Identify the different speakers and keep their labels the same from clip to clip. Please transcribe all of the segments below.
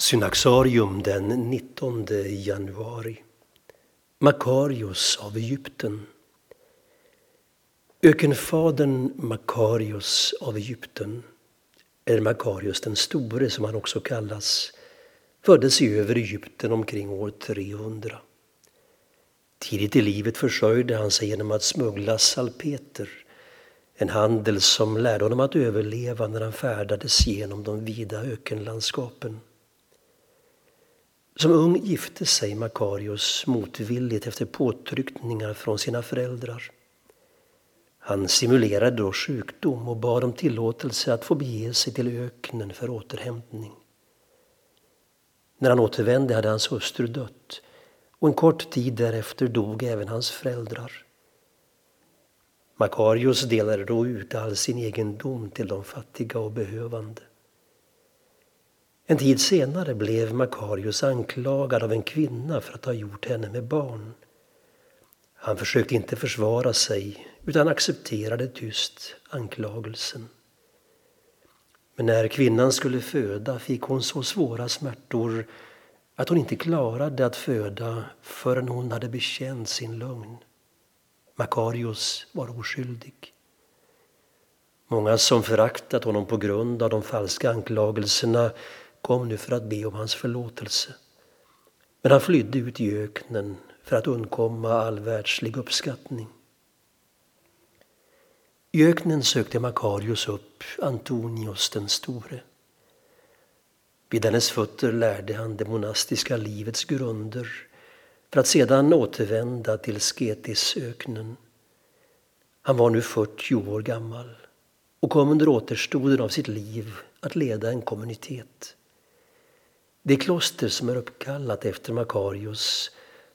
Speaker 1: Synaxarium den 19 januari. Makarios av Egypten. Ökenfadern Makarios av Egypten, eller Makarios den store som han också kallas, föddes i övre Egypten omkring år 300. Tidigt i livet försörjde han sig genom att smuggla salpeter, en handel som lärde honom att överleva när han färdades genom de vida ökenlandskapen. Som ung gifte sig Makarios motvilligt efter påtryckningar från sina föräldrar. Han simulerade då sjukdom och bad om tillåtelse att få bege sig till öknen för återhämtning. När han återvände hade hans hustru dött och en kort tid därefter dog även hans föräldrar. Makarios delade då ut all sin egendom till de fattiga och behövande. En tid senare blev Makarios anklagad av en kvinna för att ha gjort henne med barn. Han försökte inte försvara sig utan accepterade tyst anklagelsen. Men när kvinnan skulle föda fick hon så svåra smärtor att hon inte klarade att föda förrän hon hade bekänt sin lögn. Makarios var oskyldig. Många som föraktat honom på grund av de falska anklagelserna kom nu för att be om hans förlåtelse. Men han flydde ut i öknen för att undkomma all världslig uppskattning. I öknen sökte Makarios upp Antonios den store. Vid hennes fötter lärde han det monastiska livets grunder för att sedan återvända till Sketisöknen. Han var nu 40 år gammal och kom under återstoden av sitt liv att leda en kommunitet. Det kloster som är uppkallat efter Makarios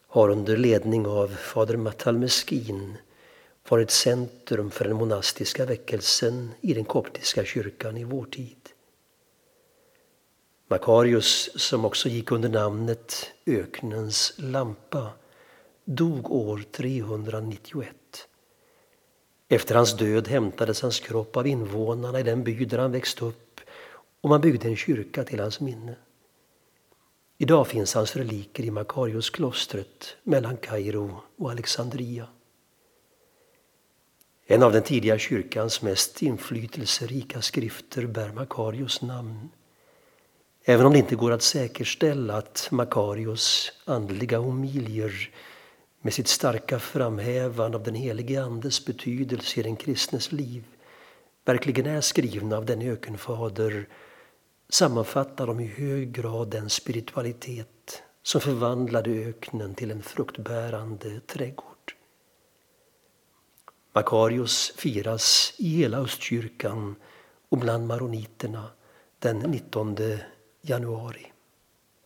Speaker 1: har under ledning av fader Matalmeskin varit centrum för den monastiska väckelsen i den koptiska kyrkan i vår tid. Makarios, som också gick under namnet Öknens lampa, dog år 391. Efter hans död hämtades hans kropp av invånarna i den by där han växte upp och man byggde en kyrka till hans minne. Idag finns hans reliker i Makariosklostret mellan Kairo och Alexandria. En av den tidiga kyrkans mest inflytelserika skrifter bär Makarios namn. Även om det inte går att säkerställa att Makarios andliga homilier med sitt starka framhävande av den helige Andes betydelse i den kristnes liv verkligen är skrivna av den ökenfader sammanfattar de i hög grad den spiritualitet som förvandlade öknen till en fruktbärande trädgård. Makarios firas i hela Östkyrkan och bland maroniterna den 19 januari.